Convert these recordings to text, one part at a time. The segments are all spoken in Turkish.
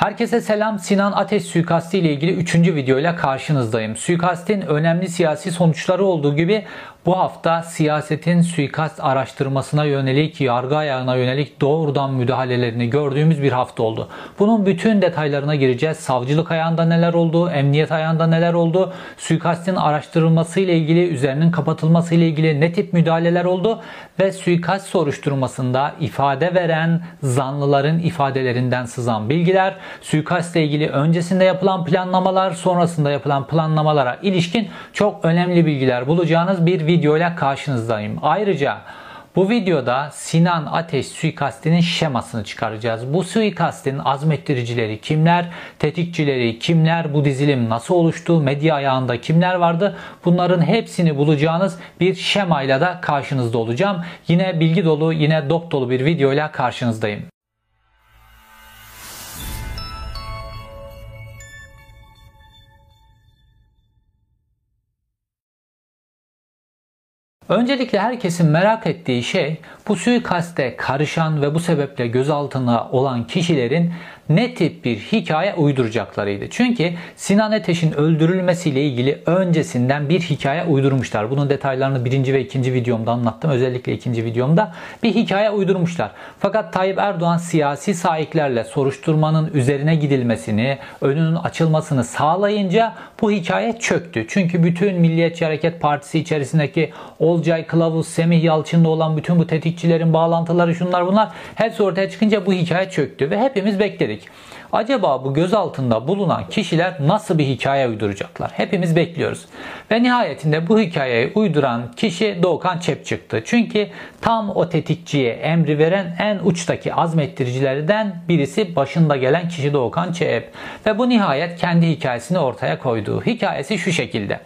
Herkese selam. Sinan Ateş suikasti ile ilgili 3. videoyla karşınızdayım. Suikastin önemli siyasi sonuçları olduğu gibi bu hafta siyasetin suikast araştırmasına yönelik, yargı ayağına yönelik doğrudan müdahalelerini gördüğümüz bir hafta oldu. Bunun bütün detaylarına gireceğiz. Savcılık ayağında neler oldu, emniyet ayağında neler oldu, suikastin araştırılması ile ilgili, üzerinin kapatılması ile ilgili ne tip müdahaleler oldu ve suikast soruşturmasında ifade veren zanlıların ifadelerinden sızan bilgiler, suikastle ilgili öncesinde yapılan planlamalar, sonrasında yapılan planlamalara ilişkin çok önemli bilgiler bulacağınız bir videoyla karşınızdayım. Ayrıca bu videoda Sinan Ateş suikastinin şemasını çıkaracağız. Bu suikastin azmettiricileri kimler, tetikçileri kimler, bu dizilim nasıl oluştu, medya ayağında kimler vardı bunların hepsini bulacağınız bir şemayla da karşınızda olacağım. Yine bilgi dolu, yine dop dolu bir videoyla karşınızdayım. Öncelikle herkesin merak ettiği şey bu suikaste karışan ve bu sebeple gözaltına olan kişilerin ne tip bir hikaye uyduracaklarıydı. Çünkü Sinan Ateş'in öldürülmesiyle ilgili öncesinden bir hikaye uydurmuşlar. Bunun detaylarını birinci ve ikinci videomda anlattım. Özellikle ikinci videomda bir hikaye uydurmuşlar. Fakat Tayyip Erdoğan siyasi sahiplerle soruşturmanın üzerine gidilmesini, önünün açılmasını sağlayınca bu hikaye çöktü. Çünkü bütün Milliyetçi Hareket Partisi içerisindeki Olcay Kılavuz, Semih Yalçın'da olan bütün bu tetikçilerin bağlantıları şunlar bunlar hepsi ortaya çıkınca bu hikaye çöktü ve hepimiz bekledik dedik. Acaba bu göz altında bulunan kişiler nasıl bir hikaye uyduracaklar? Hepimiz bekliyoruz. Ve nihayetinde bu hikayeyi uyduran kişi Doğukan Çep çıktı. Çünkü tam o tetikçiye emri veren en uçtaki azmettiricilerden birisi başında gelen kişi Doğukan Çep. Ve bu nihayet kendi hikayesini ortaya koyduğu. Hikayesi şu şekilde.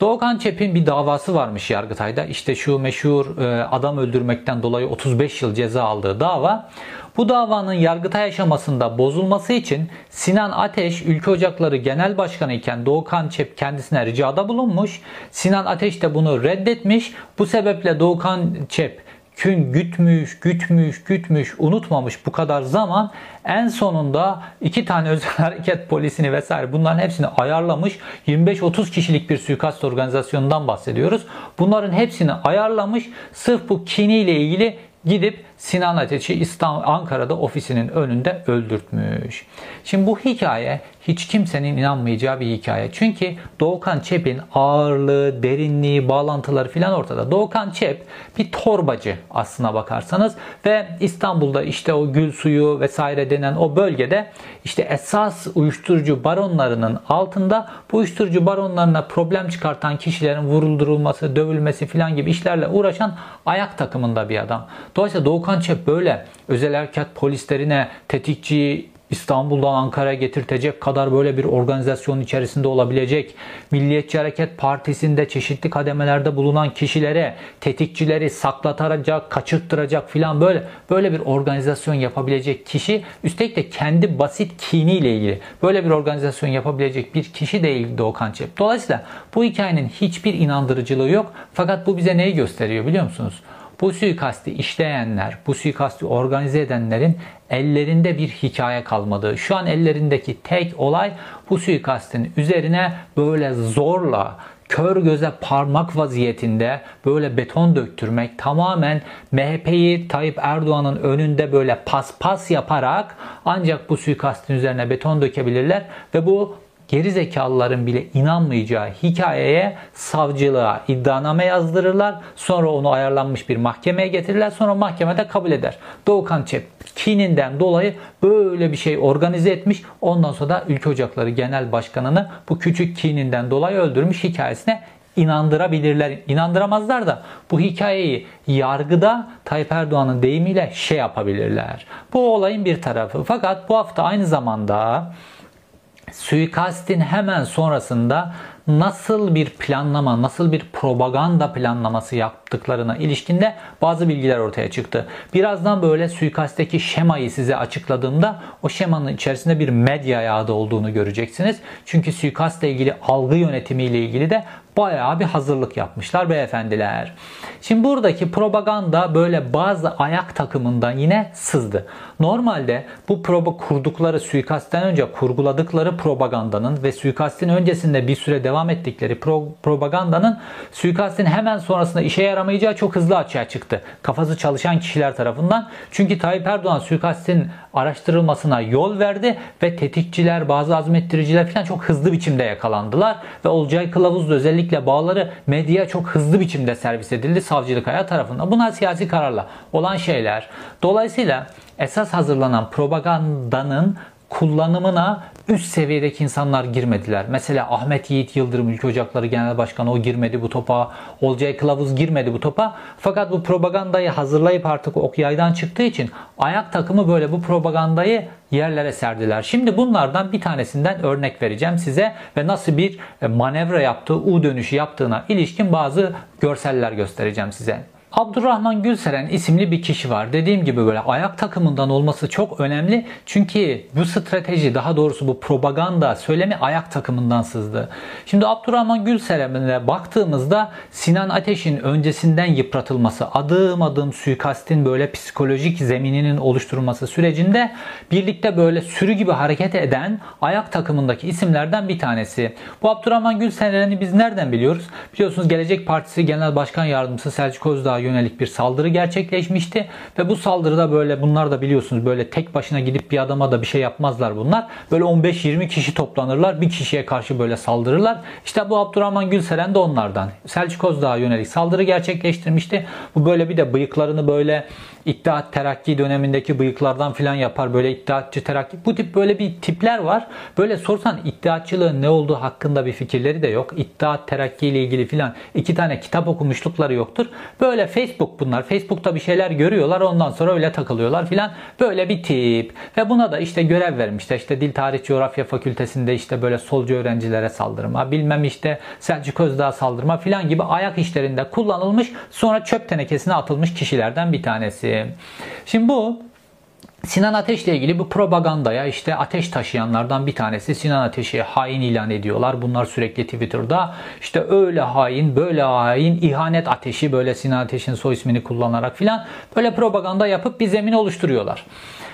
Doğukan Çep'in bir davası varmış Yargıtay'da. İşte şu meşhur e, adam öldürmekten dolayı 35 yıl ceza aldığı dava. Bu davanın Yargıtay aşamasında bozulması için Sinan Ateş Ülke Ocakları Genel Başkanı iken Doğukan Çep kendisine ricada bulunmuş. Sinan Ateş de bunu reddetmiş. Bu sebeple Doğukan Çep kün gütmüş, gütmüş, gütmüş, unutmamış bu kadar zaman en sonunda iki tane özel hareket polisini vesaire bunların hepsini ayarlamış. 25-30 kişilik bir suikast organizasyonundan bahsediyoruz. Bunların hepsini ayarlamış. Sırf bu kiniyle ilgili gidip Sinan Ateş'i İstanbul, Ankara'da ofisinin önünde öldürtmüş. Şimdi bu hikaye hiç kimsenin inanmayacağı bir hikaye. Çünkü Doğukan Çep'in ağırlığı, derinliği, bağlantıları filan ortada. Doğukan Çep bir torbacı aslına bakarsanız ve İstanbul'da işte o gül suyu vesaire denen o bölgede işte esas uyuşturucu baronlarının altında bu uyuşturucu baronlarına problem çıkartan kişilerin vuruldurulması, dövülmesi filan gibi işlerle uğraşan ayak takımında bir adam. Dolayısıyla Doğukan Çep böyle özel harekat polislerine tetikçi İstanbul'dan Ankara'ya getirtecek kadar böyle bir organizasyon içerisinde olabilecek, Milliyetçi Hareket Partisi'nde çeşitli kademelerde bulunan kişilere, tetikçileri saklatacak, kaçırttıracak filan böyle böyle bir organizasyon yapabilecek kişi, üstelik de kendi basit kiniyle ilgili böyle bir organizasyon yapabilecek bir kişi değil Doğukan Çep. Dolayısıyla bu hikayenin hiçbir inandırıcılığı yok. Fakat bu bize neyi gösteriyor biliyor musunuz? Bu suikasti işleyenler, bu suikasti organize edenlerin ellerinde bir hikaye kalmadı. Şu an ellerindeki tek olay bu suikastin üzerine böyle zorla kör göze parmak vaziyetinde böyle beton döktürmek tamamen MHP'yi Tayyip Erdoğan'ın önünde böyle paspas yaparak ancak bu suikastin üzerine beton dökebilirler ve bu geri zekalıların bile inanmayacağı hikayeye savcılığa iddianame yazdırırlar. Sonra onu ayarlanmış bir mahkemeye getirirler. Sonra mahkemede kabul eder. Doğukan Çep kininden dolayı böyle bir şey organize etmiş. Ondan sonra da Ülke Ocakları Genel Başkanı'nı bu küçük kininden dolayı öldürmüş hikayesine inandırabilirler. İnandıramazlar da bu hikayeyi yargıda Tayyip Erdoğan'ın deyimiyle şey yapabilirler. Bu olayın bir tarafı. Fakat bu hafta aynı zamanda suikastin hemen sonrasında nasıl bir planlama, nasıl bir propaganda planlaması yaptıklarına ilişkinde bazı bilgiler ortaya çıktı. Birazdan böyle suikastteki şemayı size açıkladığımda o şemanın içerisinde bir medya ayağı olduğunu göreceksiniz. Çünkü suikastla ilgili algı yönetimiyle ilgili de bayağı bir hazırlık yapmışlar beyefendiler. Şimdi buradaki propaganda böyle bazı ayak takımından yine sızdı. Normalde bu proba kurdukları suikastten önce kurguladıkları propagandanın ve suikastin öncesinde bir süre devam ettikleri pro propagandanın suikastin hemen sonrasında işe yaramayacağı çok hızlı açığa çıktı. Kafası çalışan kişiler tarafından. Çünkü Tayyip Erdoğan suikastin araştırılmasına yol verdi ve tetikçiler, bazı azmettiriciler falan çok hızlı biçimde yakalandılar ve Olcay Kılavuz'la özellikle bağları medyaya çok hızlı biçimde servis edildi savcılık ayağı tarafından. Bunlar siyasi kararla olan şeyler. Dolayısıyla esas hazırlanan propagandanın kullanımına üst seviyedeki insanlar girmediler. Mesela Ahmet Yiğit Yıldırım Ülke Ocakları Genel Başkanı o girmedi bu topa. Olcay Kılavuz girmedi bu topa. Fakat bu propagandayı hazırlayıp artık ok yaydan çıktığı için ayak takımı böyle bu propagandayı yerlere serdiler. Şimdi bunlardan bir tanesinden örnek vereceğim size ve nasıl bir manevra yaptığı, U dönüşü yaptığına ilişkin bazı görseller göstereceğim size. Abdurrahman Gülseren isimli bir kişi var. Dediğim gibi böyle ayak takımından olması çok önemli. Çünkü bu strateji daha doğrusu bu propaganda söylemi ayak takımından sızdı. Şimdi Abdurrahman Gülseren'e baktığımızda Sinan Ateş'in öncesinden yıpratılması, adım adım suikastin böyle psikolojik zemininin oluşturulması sürecinde birlikte böyle sürü gibi hareket eden ayak takımındaki isimlerden bir tanesi. Bu Abdurrahman Gülseren'i biz nereden biliyoruz? Biliyorsunuz Gelecek Partisi Genel Başkan Yardımcısı Selçuk Özdağ yönelik bir saldırı gerçekleşmişti. Ve bu saldırıda böyle bunlar da biliyorsunuz böyle tek başına gidip bir adama da bir şey yapmazlar bunlar. Böyle 15-20 kişi toplanırlar. Bir kişiye karşı böyle saldırırlar. İşte bu Abdurrahman Gülseren de onlardan. Selçuk Özdağ'a yönelik saldırı gerçekleştirmişti. Bu böyle bir de bıyıklarını böyle İttihat Terakki dönemindeki bıyıklardan filan yapar. Böyle İttihatçı Terakki. Bu tip böyle bir tipler var. Böyle sorsan İttihatçılığın ne olduğu hakkında bir fikirleri de yok. İttihat Terakki ile ilgili filan iki tane kitap okumuşlukları yoktur. Böyle Facebook bunlar. Facebook'ta bir şeyler görüyorlar. Ondan sonra öyle takılıyorlar filan. Böyle bir tip. Ve buna da işte görev vermişler. İşte Dil Tarih Coğrafya Fakültesinde işte böyle solcu öğrencilere saldırma. Bilmem işte Selçuk Özdağ saldırma filan gibi ayak işlerinde kullanılmış. Sonra çöp tenekesine atılmış kişilerden bir tanesi. Şimdi bu Sinan Ateş ile ilgili bu propagandaya işte ateş taşıyanlardan bir tanesi Sinan Ateş'i hain ilan ediyorlar. Bunlar sürekli Twitter'da işte öyle hain, böyle hain, ihanet ateşi böyle Sinan Ateş'in soy ismini kullanarak filan böyle propaganda yapıp bir zemin oluşturuyorlar.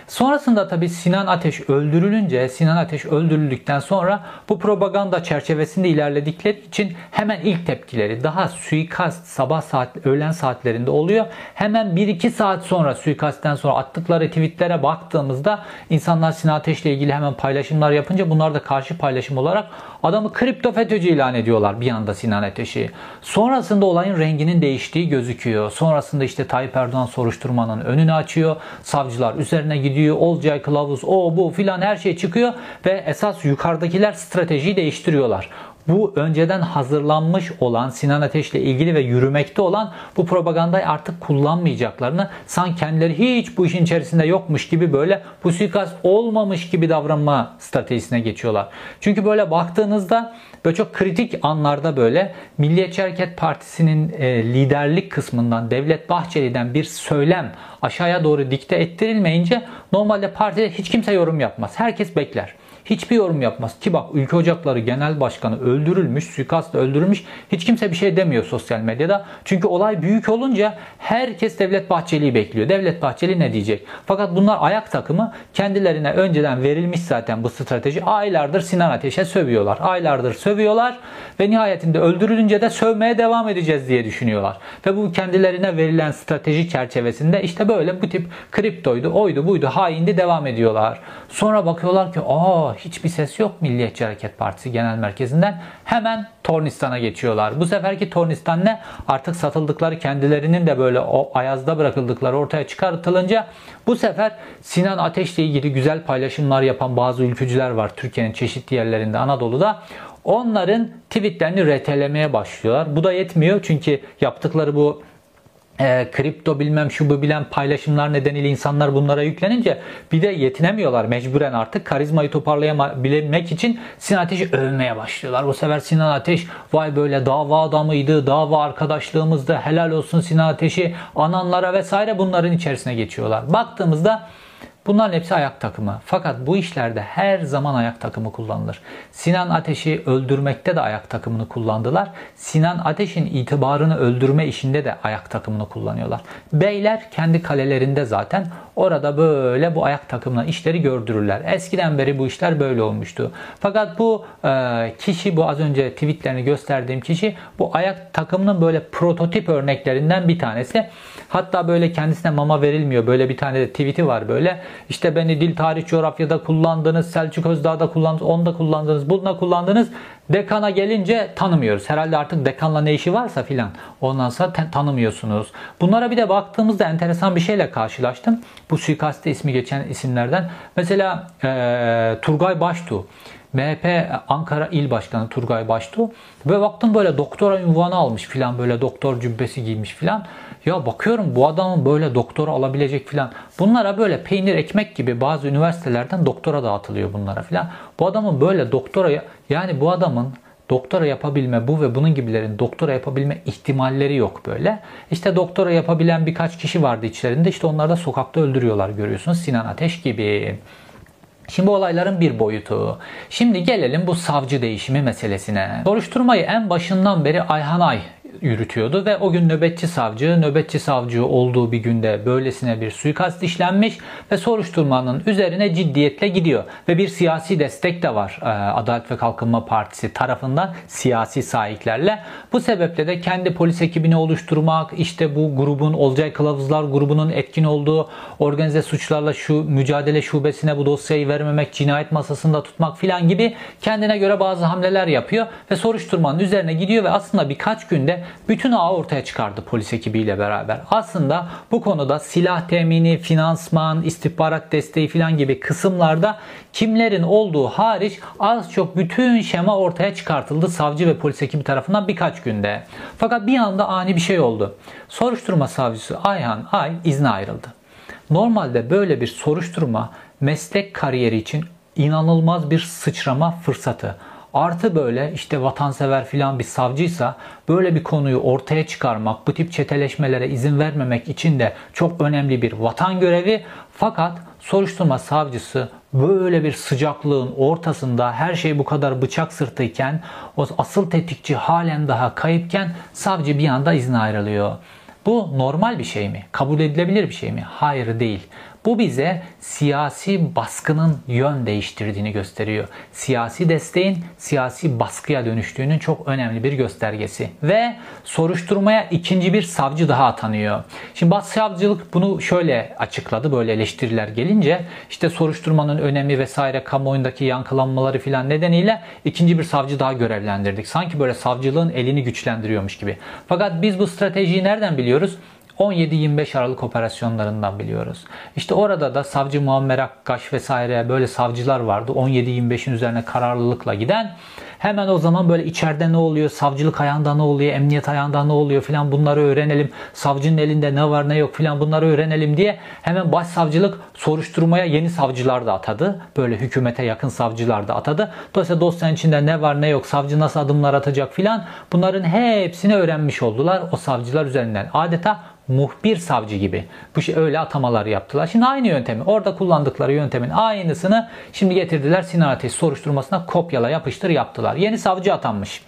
Sonrasında tabii Sinan Ateş öldürülünce, Sinan Ateş öldürüldükten sonra bu propaganda çerçevesinde ilerledikleri için hemen ilk tepkileri daha suikast sabah saat, öğlen saatlerinde oluyor. Hemen 1-2 saat sonra suikastten sonra attıkları tweetlere baktığımızda insanlar Sinan Ateş ile ilgili hemen paylaşımlar yapınca bunlar da karşı paylaşım olarak adamı kripto FETÖ'cü ilan ediyorlar bir anda Sinan Ateş'i. Sonrasında olayın renginin değiştiği gözüküyor. Sonrasında işte Tayyip Erdoğan soruşturmanın önünü açıyor. Savcılar üzerine gidiyor. Olcay kılavuz o bu filan her şey çıkıyor ve esas yukarıdakiler stratejiyi değiştiriyorlar bu önceden hazırlanmış olan Sinan Ateş'le ilgili ve yürümekte olan bu propagandayı artık kullanmayacaklarını sanki kendileri hiç bu işin içerisinde yokmuş gibi böyle bu suikast olmamış gibi davranma stratejisine geçiyorlar. Çünkü böyle baktığınızda böyle çok kritik anlarda böyle Milliyetçi Hareket Partisi'nin e, liderlik kısmından Devlet Bahçeli'den bir söylem aşağıya doğru dikte ettirilmeyince normalde partide hiç kimse yorum yapmaz. Herkes bekler hiçbir yorum yapmaz. Ki bak Ülke Ocakları Genel Başkanı öldürülmüş, suikastla öldürülmüş. Hiç kimse bir şey demiyor sosyal medyada. Çünkü olay büyük olunca herkes Devlet Bahçeli'yi bekliyor. Devlet Bahçeli ne diyecek? Fakat bunlar ayak takımı kendilerine önceden verilmiş zaten bu strateji. Aylardır Sinan Ateş'e sövüyorlar. Aylardır sövüyorlar ve nihayetinde öldürülünce de sövmeye devam edeceğiz diye düşünüyorlar. Ve bu kendilerine verilen strateji çerçevesinde işte böyle bu tip kriptoydu, oydu, buydu, haindi devam ediyorlar. Sonra bakıyorlar ki aa hiçbir ses yok Milliyetçi Hareket Partisi Genel Merkezi'nden. Hemen Tornistan'a geçiyorlar. Bu seferki Tornistan ne? Artık satıldıkları kendilerinin de böyle o ayazda bırakıldıkları ortaya çıkartılınca bu sefer Sinan Ateş'le ilgili güzel paylaşımlar yapan bazı ülkücüler var Türkiye'nin çeşitli yerlerinde Anadolu'da. Onların tweetlerini retelemeye başlıyorlar. Bu da yetmiyor çünkü yaptıkları bu e, kripto bilmem şu bu bilen paylaşımlar nedeniyle insanlar bunlara yüklenince bir de yetinemiyorlar mecburen artık karizmayı toparlayabilmek için Sinan Ateş'i övmeye başlıyorlar. Bu sefer Sinan Ateş vay böyle dava adamıydı, dava arkadaşlığımızda helal olsun Sinan Ateş'i ananlara vesaire bunların içerisine geçiyorlar. Baktığımızda Bunların hepsi ayak takımı. Fakat bu işlerde her zaman ayak takımı kullanılır. Sinan Ateş'i öldürmekte de ayak takımını kullandılar. Sinan Ateş'in itibarını öldürme işinde de ayak takımını kullanıyorlar. Beyler kendi kalelerinde zaten orada böyle bu ayak takımına işleri gördürürler. Eskiden beri bu işler böyle olmuştu. Fakat bu e, kişi bu az önce tweetlerini gösterdiğim kişi bu ayak takımının böyle prototip örneklerinden bir tanesi. Hatta böyle kendisine mama verilmiyor. Böyle bir tane de tweet'i var böyle. İşte beni dil, tarih, coğrafyada kullandınız. Selçuk Özdağ'da kullandınız. Onda kullandınız. Bunda kullandınız. Dekana gelince tanımıyoruz. Herhalde artık dekanla ne işi varsa filan. Ondan sonra tanımıyorsunuz. Bunlara bir de baktığımızda enteresan bir şeyle karşılaştım. Bu suikaste ismi geçen isimlerden. Mesela e, Turgay Baştu. MHP Ankara İl Başkanı Turgay Baştu ve baktım böyle doktora ünvanı almış filan böyle doktor cübbesi giymiş filan. Ya bakıyorum bu adamın böyle doktora alabilecek filan. Bunlara böyle peynir ekmek gibi bazı üniversitelerden doktora dağıtılıyor bunlara filan. Bu adamın böyle doktora yani bu adamın doktora yapabilme bu ve bunun gibilerin doktora yapabilme ihtimalleri yok böyle. İşte doktora yapabilen birkaç kişi vardı içlerinde. İşte onları da sokakta öldürüyorlar görüyorsunuz. Sinan Ateş gibi. Şimdi bu olayların bir boyutu. Şimdi gelelim bu savcı değişimi meselesine. Soruşturmayı en başından beri Ayhan Ay yürütüyordu ve o gün nöbetçi savcı, nöbetçi savcı olduğu bir günde böylesine bir suikast işlenmiş ve soruşturmanın üzerine ciddiyetle gidiyor. Ve bir siyasi destek de var e, Adalet ve Kalkınma Partisi tarafından siyasi sahiplerle. Bu sebeple de kendi polis ekibini oluşturmak, işte bu grubun Olcay Kılavuzlar grubunun etkin olduğu organize suçlarla şu mücadele şubesine bu dosyayı vermemek, cinayet masasında tutmak filan gibi kendine göre bazı hamleler yapıyor ve soruşturmanın üzerine gidiyor ve aslında birkaç günde bütün ağı ortaya çıkardı polis ekibiyle beraber. Aslında bu konuda silah temini, finansman, istihbarat desteği filan gibi kısımlarda kimlerin olduğu hariç az çok bütün şema ortaya çıkartıldı savcı ve polis ekibi tarafından birkaç günde. Fakat bir anda ani bir şey oldu. Soruşturma savcısı Ayhan Ay izne ayrıldı. Normalde böyle bir soruşturma meslek kariyeri için inanılmaz bir sıçrama fırsatı. Artı böyle işte vatansever filan bir savcıysa böyle bir konuyu ortaya çıkarmak, bu tip çeteleşmelere izin vermemek için de çok önemli bir vatan görevi. Fakat soruşturma savcısı böyle bir sıcaklığın ortasında her şey bu kadar bıçak sırtıyken o asıl tetikçi halen daha kayıpken savcı bir anda izne ayrılıyor. Bu normal bir şey mi? Kabul edilebilir bir şey mi? Hayır değil. Bu bize siyasi baskının yön değiştirdiğini gösteriyor. Siyasi desteğin siyasi baskıya dönüştüğünün çok önemli bir göstergesi. Ve soruşturmaya ikinci bir savcı daha atanıyor. Şimdi başsavcılık bunu şöyle açıkladı böyle eleştiriler gelince işte soruşturmanın önemi vesaire kamuoyundaki yankılanmaları filan nedeniyle ikinci bir savcı daha görevlendirdik. Sanki böyle savcılığın elini güçlendiriyormuş gibi. Fakat biz bu stratejiyi nereden biliyoruz? 17-25 Aralık operasyonlarından biliyoruz. İşte orada da savcı Muammer Akkaş vesaire böyle savcılar vardı. 17-25'in üzerine kararlılıkla giden. Hemen o zaman böyle içeride ne oluyor, savcılık ayağında ne oluyor, emniyet ayağında ne oluyor filan bunları öğrenelim. Savcının elinde ne var ne yok filan bunları öğrenelim diye hemen başsavcılık soruşturmaya yeni savcılar da atadı. Böyle hükümete yakın savcılar da atadı. Dolayısıyla dosyanın içinde ne var ne yok, savcı nasıl adımlar atacak filan bunların hepsini öğrenmiş oldular o savcılar üzerinden. Adeta muhbir savcı gibi. Bu şey öyle atamalar yaptılar. Şimdi aynı yöntemi, orada kullandıkları yöntemin aynısını şimdi getirdiler Sinan Ateş soruşturmasına kopyala yapıştır yaptılar. Yeni savcı atanmış.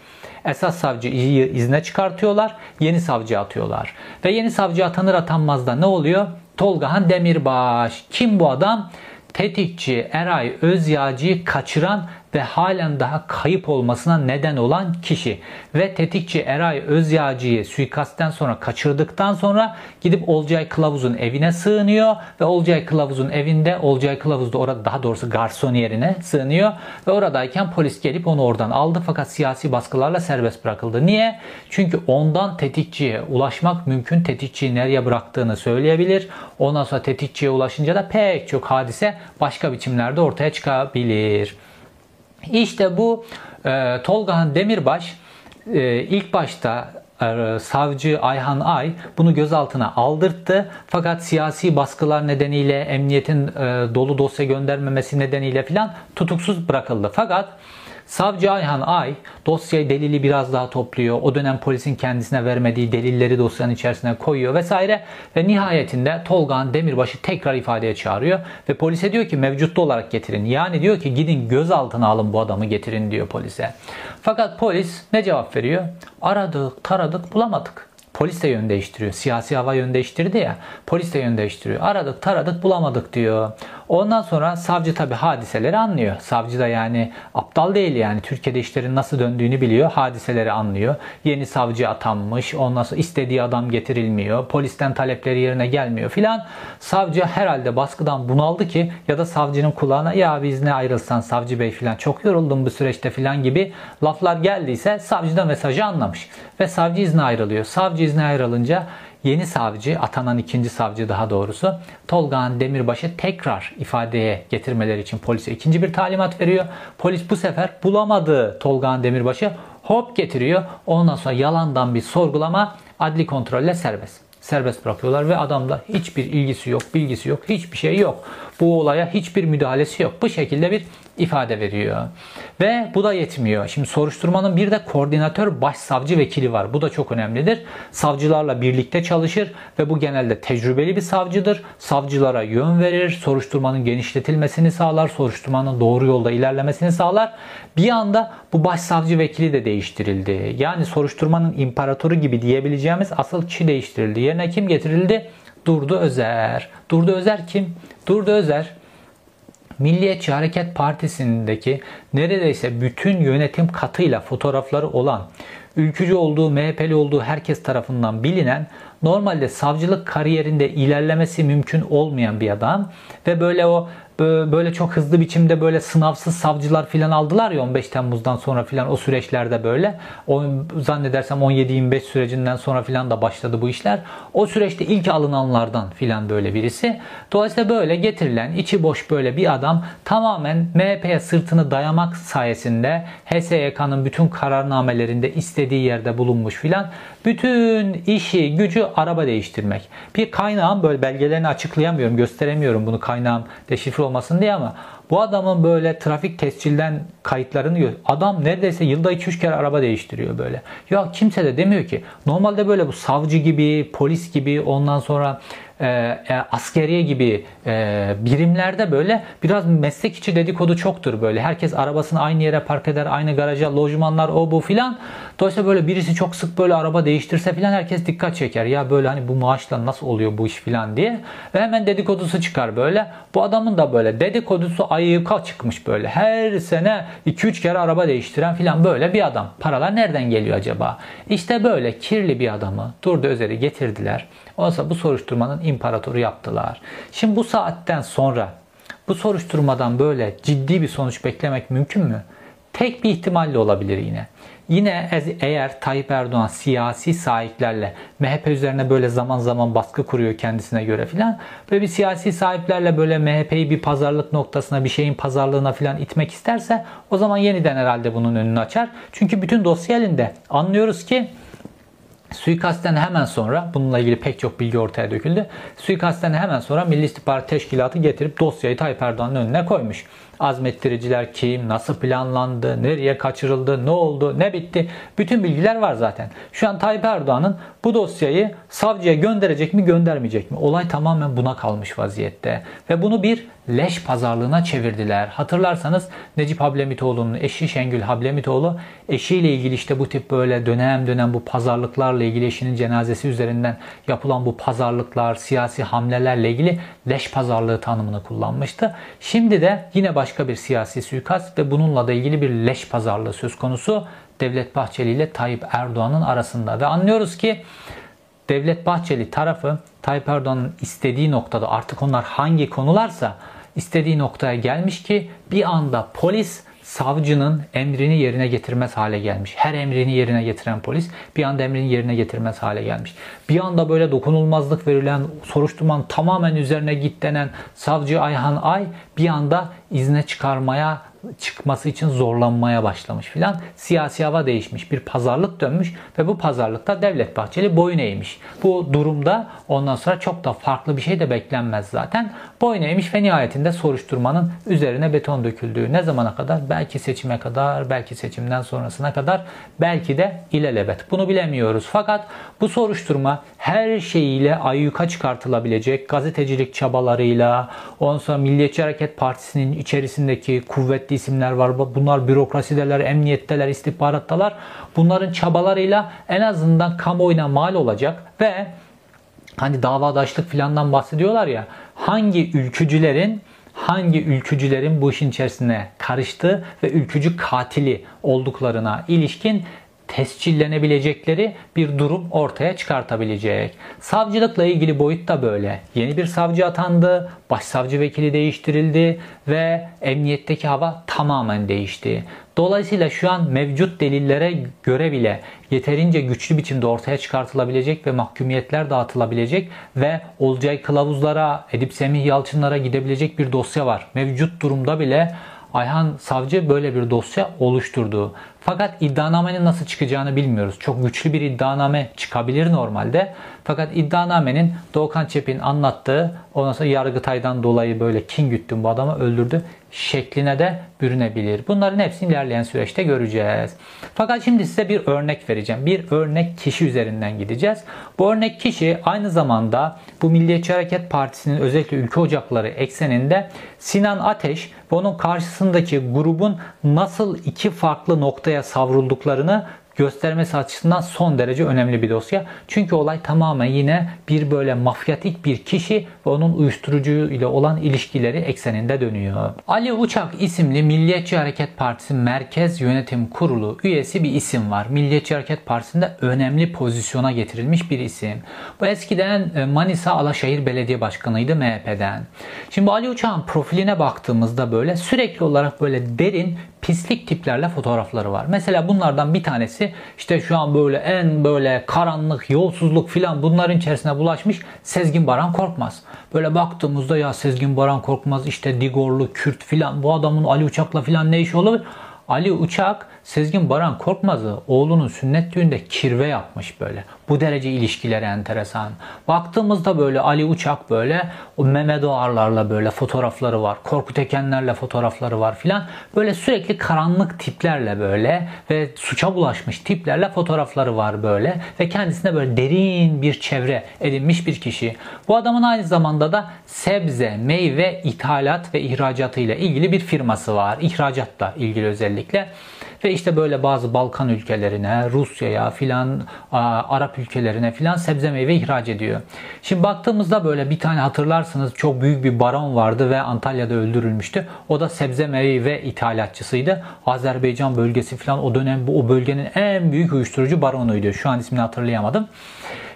Esas savcıyı izne çıkartıyorlar. Yeni savcı atıyorlar. Ve yeni savcı atanır atanmaz da ne oluyor? Tolgahan Demirbaş. Kim bu adam? Tetikçi Eray Özyağcı'yı kaçıran ve halen daha kayıp olmasına neden olan kişi. Ve tetikçi Eray Özyağcı'yı suikastten sonra kaçırdıktan sonra gidip Olcay Kılavuz'un evine sığınıyor ve Olcay Kılavuz'un evinde Olcay Kılavuz da orada daha doğrusu garson yerine sığınıyor ve oradayken polis gelip onu oradan aldı fakat siyasi baskılarla serbest bırakıldı. Niye? Çünkü ondan tetikçiye ulaşmak mümkün. Tetikçiyi nereye bıraktığını söyleyebilir. Ondan sonra tetikçiye ulaşınca da pek çok hadise başka biçimlerde ortaya çıkabilir. İşte bu e, Tolgahan Demirbaş e, ilk başta e, savcı Ayhan Ay bunu gözaltına aldırttı. Fakat siyasi baskılar nedeniyle emniyetin e, dolu dosya göndermemesi nedeniyle filan tutuksuz bırakıldı. Fakat Savcı Ayhan Ay dosyayı delili biraz daha topluyor. O dönem polisin kendisine vermediği delilleri dosyanın içerisine koyuyor vesaire. Ve nihayetinde Tolga'nın Demirbaş'ı tekrar ifadeye çağırıyor. Ve polise diyor ki mevcutlu olarak getirin. Yani diyor ki gidin gözaltına alın bu adamı getirin diyor polise. Fakat polis ne cevap veriyor? Aradık, taradık, bulamadık. Polis de yön değiştiriyor. Siyasi hava yön değiştirdi ya. Polis de yön değiştiriyor. Aradık taradık bulamadık diyor. Ondan sonra savcı tabi hadiseleri anlıyor. Savcı da yani aptal değil yani. Türkiye'de işlerin nasıl döndüğünü biliyor. Hadiseleri anlıyor. Yeni savcı atanmış. Ondan sonra istediği adam getirilmiyor. Polisten talepleri yerine gelmiyor filan. Savcı herhalde baskıdan bunaldı ki ya da savcının kulağına ya biz ne ayrılsan savcı bey filan çok yoruldum bu süreçte filan gibi laflar geldiyse savcı da mesajı anlamış. Ve savcı izne ayrılıyor. Savcı izne ayrılınca yeni savcı, atanan ikinci savcı daha doğrusu Tolgahan Demirbaş'ı tekrar ifadeye getirmeleri için polise ikinci bir talimat veriyor. Polis bu sefer bulamadı Tolgahan Demirbaş'ı hop getiriyor. Ondan sonra yalandan bir sorgulama adli kontrolle serbest. Serbest bırakıyorlar ve adamla hiçbir ilgisi yok, bilgisi yok, hiçbir şey yok. Bu olaya hiçbir müdahalesi yok. Bu şekilde bir ifade veriyor. Ve bu da yetmiyor. Şimdi soruşturmanın bir de koordinatör başsavcı vekili var. Bu da çok önemlidir. Savcılarla birlikte çalışır ve bu genelde tecrübeli bir savcıdır. Savcılara yön verir, soruşturmanın genişletilmesini sağlar, soruşturmanın doğru yolda ilerlemesini sağlar. Bir anda bu başsavcı vekili de değiştirildi. Yani soruşturmanın imparatoru gibi diyebileceğimiz asıl kişi değiştirildi. Yerine kim getirildi? Durdu Özer. Durdu Özer kim? Durdu Özer Milliyetçi Hareket Partisi'ndeki neredeyse bütün yönetim katıyla fotoğrafları olan, ülkücü olduğu, MHP'li olduğu herkes tarafından bilinen, normalde savcılık kariyerinde ilerlemesi mümkün olmayan bir adam ve böyle o böyle çok hızlı biçimde böyle sınavsız savcılar filan aldılar ya 15 Temmuz'dan sonra filan o süreçlerde böyle. O, zannedersem 17-25 sürecinden sonra filan da başladı bu işler. O süreçte ilk alınanlardan filan böyle birisi. Dolayısıyla böyle getirilen içi boş böyle bir adam tamamen MHP'ye sırtını dayamak sayesinde HSYK'nın bütün kararnamelerinde istediği yerde bulunmuş filan. Bütün işi, gücü araba değiştirmek. Bir kaynağım böyle belgelerini açıklayamıyorum, gösteremiyorum bunu kaynağım deşifre olmasın diye ama bu adamın böyle trafik tescilden kayıtlarını gör. Adam neredeyse yılda 2-3 kere araba değiştiriyor böyle. Ya kimse de demiyor ki. Normalde böyle bu savcı gibi, polis gibi ondan sonra e, e, askeriye gibi e, birimlerde böyle biraz meslek içi dedikodu çoktur böyle. Herkes arabasını aynı yere park eder, aynı garaja, lojmanlar o bu filan. Dolayısıyla böyle birisi çok sık böyle araba değiştirse filan herkes dikkat çeker. Ya böyle hani bu maaşla nasıl oluyor bu iş filan diye. Ve hemen dedikodusu çıkar böyle. Bu adamın da böyle dedikodusu ayyuka çıkmış böyle. Her sene 2-3 kere araba değiştiren filan böyle bir adam. Paralar nereden geliyor acaba? İşte böyle kirli bir adamı Durdu Özer'i getirdiler. Oysa bu soruşturmanın imparatoru yaptılar. Şimdi bu saatten sonra bu soruşturmadan böyle ciddi bir sonuç beklemek mümkün mü? Tek bir ihtimalle olabilir yine. Yine eğer Tayyip Erdoğan siyasi sahiplerle MHP üzerine böyle zaman zaman baskı kuruyor kendisine göre filan. Böyle bir siyasi sahiplerle böyle MHP'yi bir pazarlık noktasına bir şeyin pazarlığına filan itmek isterse o zaman yeniden herhalde bunun önünü açar. Çünkü bütün dosya elinde. Anlıyoruz ki Suikastten hemen sonra bununla ilgili pek çok bilgi ortaya döküldü. Suikastten hemen sonra Milli İstihbarat Teşkilatı getirip dosyayı Tayyip Erdoğan'ın önüne koymuş. Azmettiriciler kim, nasıl planlandı, nereye kaçırıldı, ne oldu, ne bitti. Bütün bilgiler var zaten. Şu an Tayyip Erdoğan'ın bu dosyayı savcıya gönderecek mi göndermeyecek mi? Olay tamamen buna kalmış vaziyette. Ve bunu bir leş pazarlığına çevirdiler. Hatırlarsanız Necip Hablemitoğlu'nun eşi Şengül Hablemitoğlu eşiyle ilgili işte bu tip böyle dönem dönem bu pazarlıklarla ilgili eşinin cenazesi üzerinden yapılan bu pazarlıklar, siyasi hamlelerle ilgili leş pazarlığı tanımını kullanmıştı. Şimdi de yine başka bir siyasi suikast ve bununla da ilgili bir leş pazarlığı söz konusu Devlet Bahçeli ile Tayyip Erdoğan'ın arasında. Ve anlıyoruz ki Devlet Bahçeli tarafı Tayyip Erdoğan'ın istediği noktada artık onlar hangi konularsa istediği noktaya gelmiş ki bir anda polis savcının emrini yerine getirmez hale gelmiş. Her emrini yerine getiren polis bir anda emrini yerine getirmez hale gelmiş. Bir anda böyle dokunulmazlık verilen, soruşturmanın tamamen üzerine git denen savcı Ayhan Ay bir anda izne çıkarmaya çıkması için zorlanmaya başlamış filan. Siyasi hava değişmiş. Bir pazarlık dönmüş ve bu pazarlıkta Devlet Bahçeli boyun eğmiş. Bu durumda ondan sonra çok da farklı bir şey de beklenmez zaten. Boyun eğmiş ve nihayetinde soruşturmanın üzerine beton döküldüğü ne zamana kadar? Belki seçime kadar, belki seçimden sonrasına kadar, belki de ilelebet. Bunu bilemiyoruz. Fakat bu soruşturma her şeyiyle ayyuka çıkartılabilecek gazetecilik çabalarıyla, ondan sonra Milliyetçi Hareket Partisi'nin içerisindeki kuvvetli isimler var. Bunlar bürokrasideler, emniyetteler, istihbarattalar. Bunların çabalarıyla en azından kamuoyuna mal olacak ve hani davadaşlık filandan bahsediyorlar ya hangi ülkücülerin hangi ülkücülerin bu işin içerisine karıştığı ve ülkücü katili olduklarına ilişkin tescillenebilecekleri bir durum ortaya çıkartabilecek. Savcılıkla ilgili boyut da böyle. Yeni bir savcı atandı, başsavcı vekili değiştirildi ve emniyetteki hava tamamen değişti. Dolayısıyla şu an mevcut delillere göre bile yeterince güçlü biçimde ortaya çıkartılabilecek ve mahkumiyetler dağıtılabilecek ve Olcay Kılavuzlara, Edip Semih Yalçınlara gidebilecek bir dosya var. Mevcut durumda bile Ayhan Savcı böyle bir dosya oluşturdu. Fakat iddianamenin nasıl çıkacağını bilmiyoruz. Çok güçlü bir iddianame çıkabilir normalde. Fakat iddianamenin Doğukan Çepin anlattığı ondan sonra Yargıtay'dan dolayı böyle kin güttüm bu adamı öldürdü şekline de bürünebilir. Bunların hepsini ilerleyen süreçte göreceğiz. Fakat şimdi size bir örnek vereceğim. Bir örnek kişi üzerinden gideceğiz. Bu örnek kişi aynı zamanda bu Milliyetçi Hareket Partisi'nin özellikle ülke ocakları ekseninde Sinan Ateş ve onun karşısındaki grubun nasıl iki farklı noktaya savrulduklarını göstermesi açısından son derece önemli bir dosya. Çünkü olay tamamen yine bir böyle mafyatik bir kişi ve onun uyuşturucu ile olan ilişkileri ekseninde dönüyor. Ali Uçak isimli Milliyetçi Hareket Partisi Merkez Yönetim Kurulu üyesi bir isim var. Milliyetçi Hareket Partisi'nde önemli pozisyona getirilmiş bir isim. Bu eskiden e, Manisa Alaşehir Belediye Başkanıydı MHP'den. Şimdi Ali Uçak'ın profiline baktığımızda böyle sürekli olarak böyle derin pislik tiplerle fotoğrafları var. Mesela bunlardan bir tanesi işte şu an böyle en böyle karanlık, yolsuzluk filan bunların içerisine bulaşmış Sezgin Baran Korkmaz. Böyle baktığımızda ya Sezgin Baran Korkmaz işte Digorlu, Kürt filan bu adamın Ali Uçak'la filan ne işi olabilir? Ali Uçak Sezgin Baran Korkmaz'ı oğlunun sünnet düğünde kirve yapmış böyle. Bu derece ilişkileri enteresan. Baktığımızda böyle Ali Uçak böyle o Mehmet Ağarlarla böyle fotoğrafları var. Korkut Ekenlerle fotoğrafları var filan. Böyle sürekli karanlık tiplerle böyle ve suça bulaşmış tiplerle fotoğrafları var böyle. Ve kendisine böyle derin bir çevre edinmiş bir kişi. Bu adamın aynı zamanda da sebze, meyve, ithalat ve ihracatı ile ilgili bir firması var. İhracatla ilgili özellikle. Ve işte böyle bazı Balkan ülkelerine, Rusya'ya filan, Arap ülkelerine filan sebze meyve ihraç ediyor. Şimdi baktığımızda böyle bir tane hatırlarsınız çok büyük bir baron vardı ve Antalya'da öldürülmüştü. O da sebze meyve ithalatçısıydı. Azerbaycan bölgesi filan o dönem o bölgenin en büyük uyuşturucu baronuydu. Şu an ismini hatırlayamadım.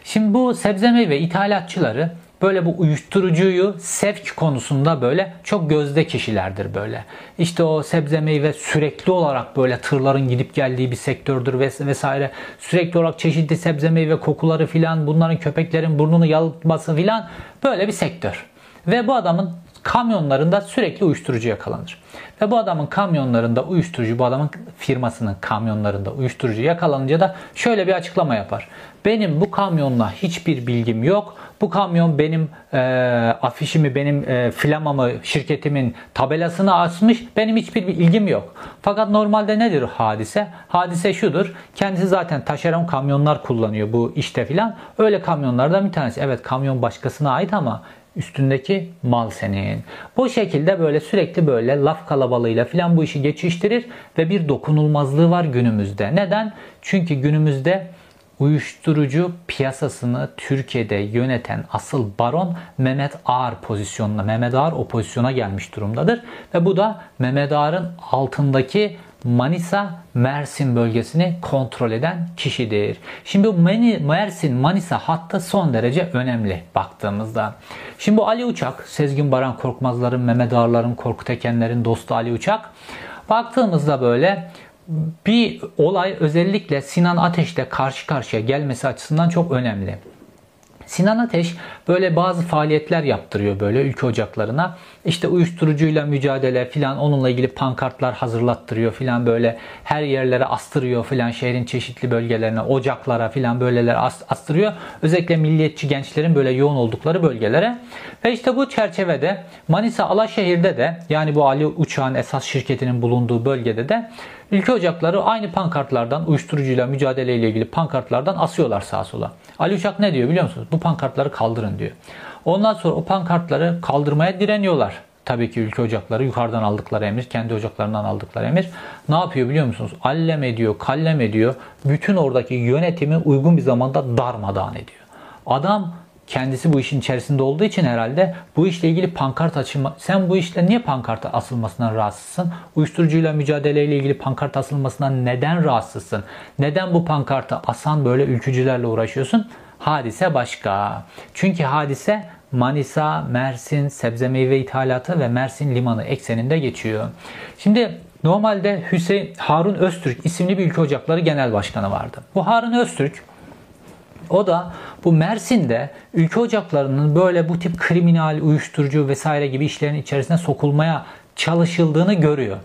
Şimdi bu sebze meyve ithalatçıları böyle bu uyuşturucuyu sevk konusunda böyle çok gözde kişilerdir böyle. İşte o sebze meyve sürekli olarak böyle tırların gidip geldiği bir sektördür vesaire. Sürekli olarak çeşitli sebze meyve kokuları filan bunların köpeklerin burnunu yalıtması filan böyle bir sektör. Ve bu adamın kamyonlarında sürekli uyuşturucu yakalanır. Ve bu adamın kamyonlarında uyuşturucu, bu adamın firmasının kamyonlarında uyuşturucu yakalanınca da şöyle bir açıklama yapar. Benim bu kamyonla hiçbir bilgim yok. Bu kamyon benim e, afişimi, benim e, flamamı, şirketimin tabelasını asmış. Benim hiçbir ilgim yok. Fakat normalde nedir hadise? Hadise şudur. Kendisi zaten taşeron kamyonlar kullanıyor bu işte filan. Öyle kamyonlardan bir tanesi. Evet kamyon başkasına ait ama üstündeki mal senin. Bu şekilde böyle sürekli böyle laf kalabalığıyla filan bu işi geçiştirir ve bir dokunulmazlığı var günümüzde. Neden? Çünkü günümüzde uyuşturucu piyasasını Türkiye'de yöneten asıl baron Mehmet Ağar pozisyonuna, Mehmet Ağar o pozisyona gelmiş durumdadır. Ve bu da Mehmet Ağar'ın altındaki Manisa Mersin bölgesini kontrol eden kişidir. Şimdi bu Mersin Manisa hattı son derece önemli baktığımızda. Şimdi bu Ali Uçak, Sezgin Baran Korkmazların, Mehmet Ağarların, Korkut Ekenler'in dostu Ali Uçak baktığımızda böyle bir olay özellikle Sinan Ateş'le karşı karşıya gelmesi açısından çok önemli. Sinan Ateş böyle bazı faaliyetler yaptırıyor böyle ülke ocaklarına. İşte uyuşturucuyla mücadele filan onunla ilgili pankartlar hazırlattırıyor filan böyle her yerlere astırıyor filan şehrin çeşitli bölgelerine, ocaklara filan böyleler astırıyor. Özellikle milliyetçi gençlerin böyle yoğun oldukları bölgelere. Ve işte bu çerçevede Manisa Alaşehir'de de yani bu Ali Uçağ'ın esas şirketinin bulunduğu bölgede de ülke ocakları aynı pankartlardan uyuşturucuyla mücadele ile ilgili pankartlardan asıyorlar sağa sola. Ali Uçak ne diyor biliyor musunuz? Bu pankartları kaldırın diyor. Ondan sonra o pankartları kaldırmaya direniyorlar. Tabii ki ülke ocakları yukarıdan aldıkları emir, kendi ocaklarından aldıkları emir. Ne yapıyor biliyor musunuz? Allem ediyor, kallem ediyor. Bütün oradaki yönetimi uygun bir zamanda darmadağın ediyor. Adam kendisi bu işin içerisinde olduğu için herhalde bu işle ilgili pankart açılma sen bu işle niye pankart asılmasından rahatsızsın? Uyuşturucuyla mücadeleyle ilgili pankart asılmasından neden rahatsızsın? Neden bu pankartı asan böyle ülkücülerle uğraşıyorsun? Hadise başka. Çünkü hadise Manisa, Mersin, sebze meyve ithalatı ve Mersin limanı ekseninde geçiyor. Şimdi normalde Hüseyin Harun Öztürk isimli bir ülke ocakları genel başkanı vardı. Bu Harun Öztürk o da bu Mersin'de ülke ocaklarının böyle bu tip kriminal, uyuşturucu vesaire gibi işlerin içerisine sokulmaya çalışıldığını görüyor.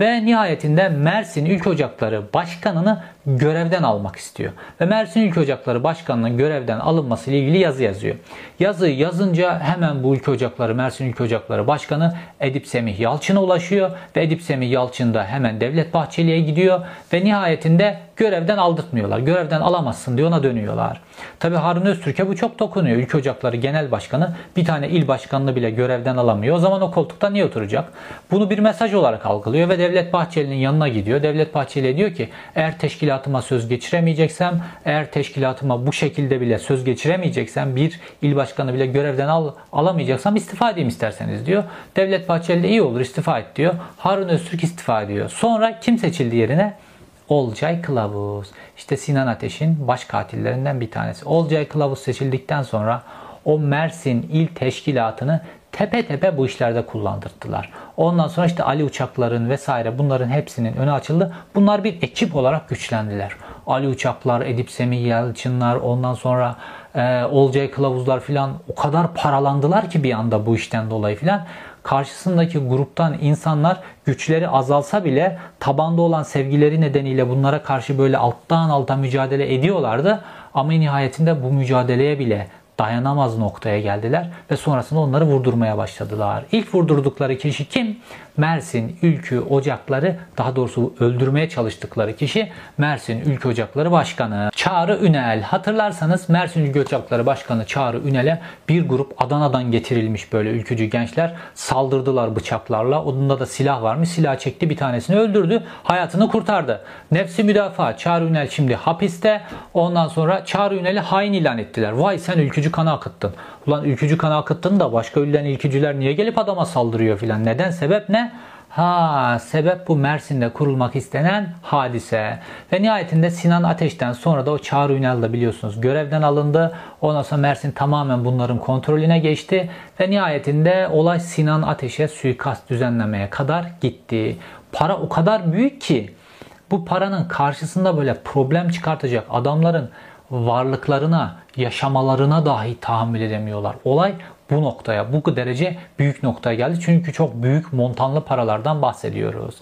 Ve nihayetinde Mersin Ülke Ocakları Başkanı'nı görevden almak istiyor. Ve Mersin Ülke Ocakları Başkanı'nın görevden alınması ile ilgili yazı yazıyor. Yazıyı yazınca hemen bu Ülke Ocakları, Mersin Ülke Ocakları Başkanı Edip Semih Yalçın'a ulaşıyor. Ve Edip Semih Yalçın da hemen Devlet Bahçeli'ye gidiyor. Ve nihayetinde görevden aldırtmıyorlar. Görevden alamazsın diye ona dönüyorlar. Tabi Harun Öztürk'e bu çok dokunuyor. Ülke Ocakları Genel Başkanı bir tane il başkanını bile görevden alamıyor. O zaman o koltukta niye oturacak? Bunu bir mesaj olarak algılıyor ve Devlet Bahçeli'nin yanına gidiyor. Devlet Bahçeli diyor ki eğer teşkilatıma söz geçiremeyeceksem, eğer teşkilatıma bu şekilde bile söz geçiremeyeceksem, bir il başkanı bile görevden al, alamayacaksam istifa edeyim isterseniz diyor. Devlet Bahçeli de iyi olur istifa et diyor. Harun Öztürk istifa ediyor. Sonra kim seçildi yerine? Olcay Kılavuz. İşte Sinan Ateş'in baş katillerinden bir tanesi. Olcay Kılavuz seçildikten sonra o Mersin il teşkilatını tepe tepe bu işlerde kullandırdılar. Ondan sonra işte Ali uçakların vesaire bunların hepsinin önü açıldı. Bunlar bir ekip olarak güçlendiler. Ali uçaklar, Edip Semih Yalçınlar, ondan sonra e, Olcay Kılavuzlar filan o kadar paralandılar ki bir anda bu işten dolayı filan karşısındaki gruptan insanlar güçleri azalsa bile tabanda olan sevgileri nedeniyle bunlara karşı böyle alttan alta mücadele ediyorlardı. Ama nihayetinde bu mücadeleye bile dayanamaz noktaya geldiler ve sonrasında onları vurdurmaya başladılar. İlk vurdurdukları kişi kim? Mersin Ülkü Ocakları daha doğrusu öldürmeye çalıştıkları kişi Mersin Ülkü Ocakları Başkanı Çağrı Ünel. Hatırlarsanız Mersin Ülkü Ocakları Başkanı Çağrı Ünel'e bir grup Adana'dan getirilmiş böyle ülkücü gençler saldırdılar bıçaklarla. Onda da silah varmış. Silah çekti bir tanesini öldürdü. Hayatını kurtardı. Nefsi müdafaa. Çağrı Ünel şimdi hapiste. Ondan sonra Çağrı Ünel'i hain ilan ettiler. Vay sen ülkücü kanı akıttın. Ulan ülkücü kan akıttın da başka ülden ülkücüler niye gelip adama saldırıyor filan. Neden? Sebep ne? Ha sebep bu Mersin'de kurulmak istenen hadise. Ve nihayetinde Sinan Ateş'ten sonra da o Çağrı Ünal da biliyorsunuz görevden alındı. Ondan sonra Mersin tamamen bunların kontrolüne geçti. Ve nihayetinde olay Sinan Ateş'e suikast düzenlemeye kadar gitti. Para o kadar büyük ki bu paranın karşısında böyle problem çıkartacak adamların varlıklarına, yaşamalarına dahi tahammül edemiyorlar. Olay bu noktaya, bu derece büyük noktaya geldi. Çünkü çok büyük montanlı paralardan bahsediyoruz.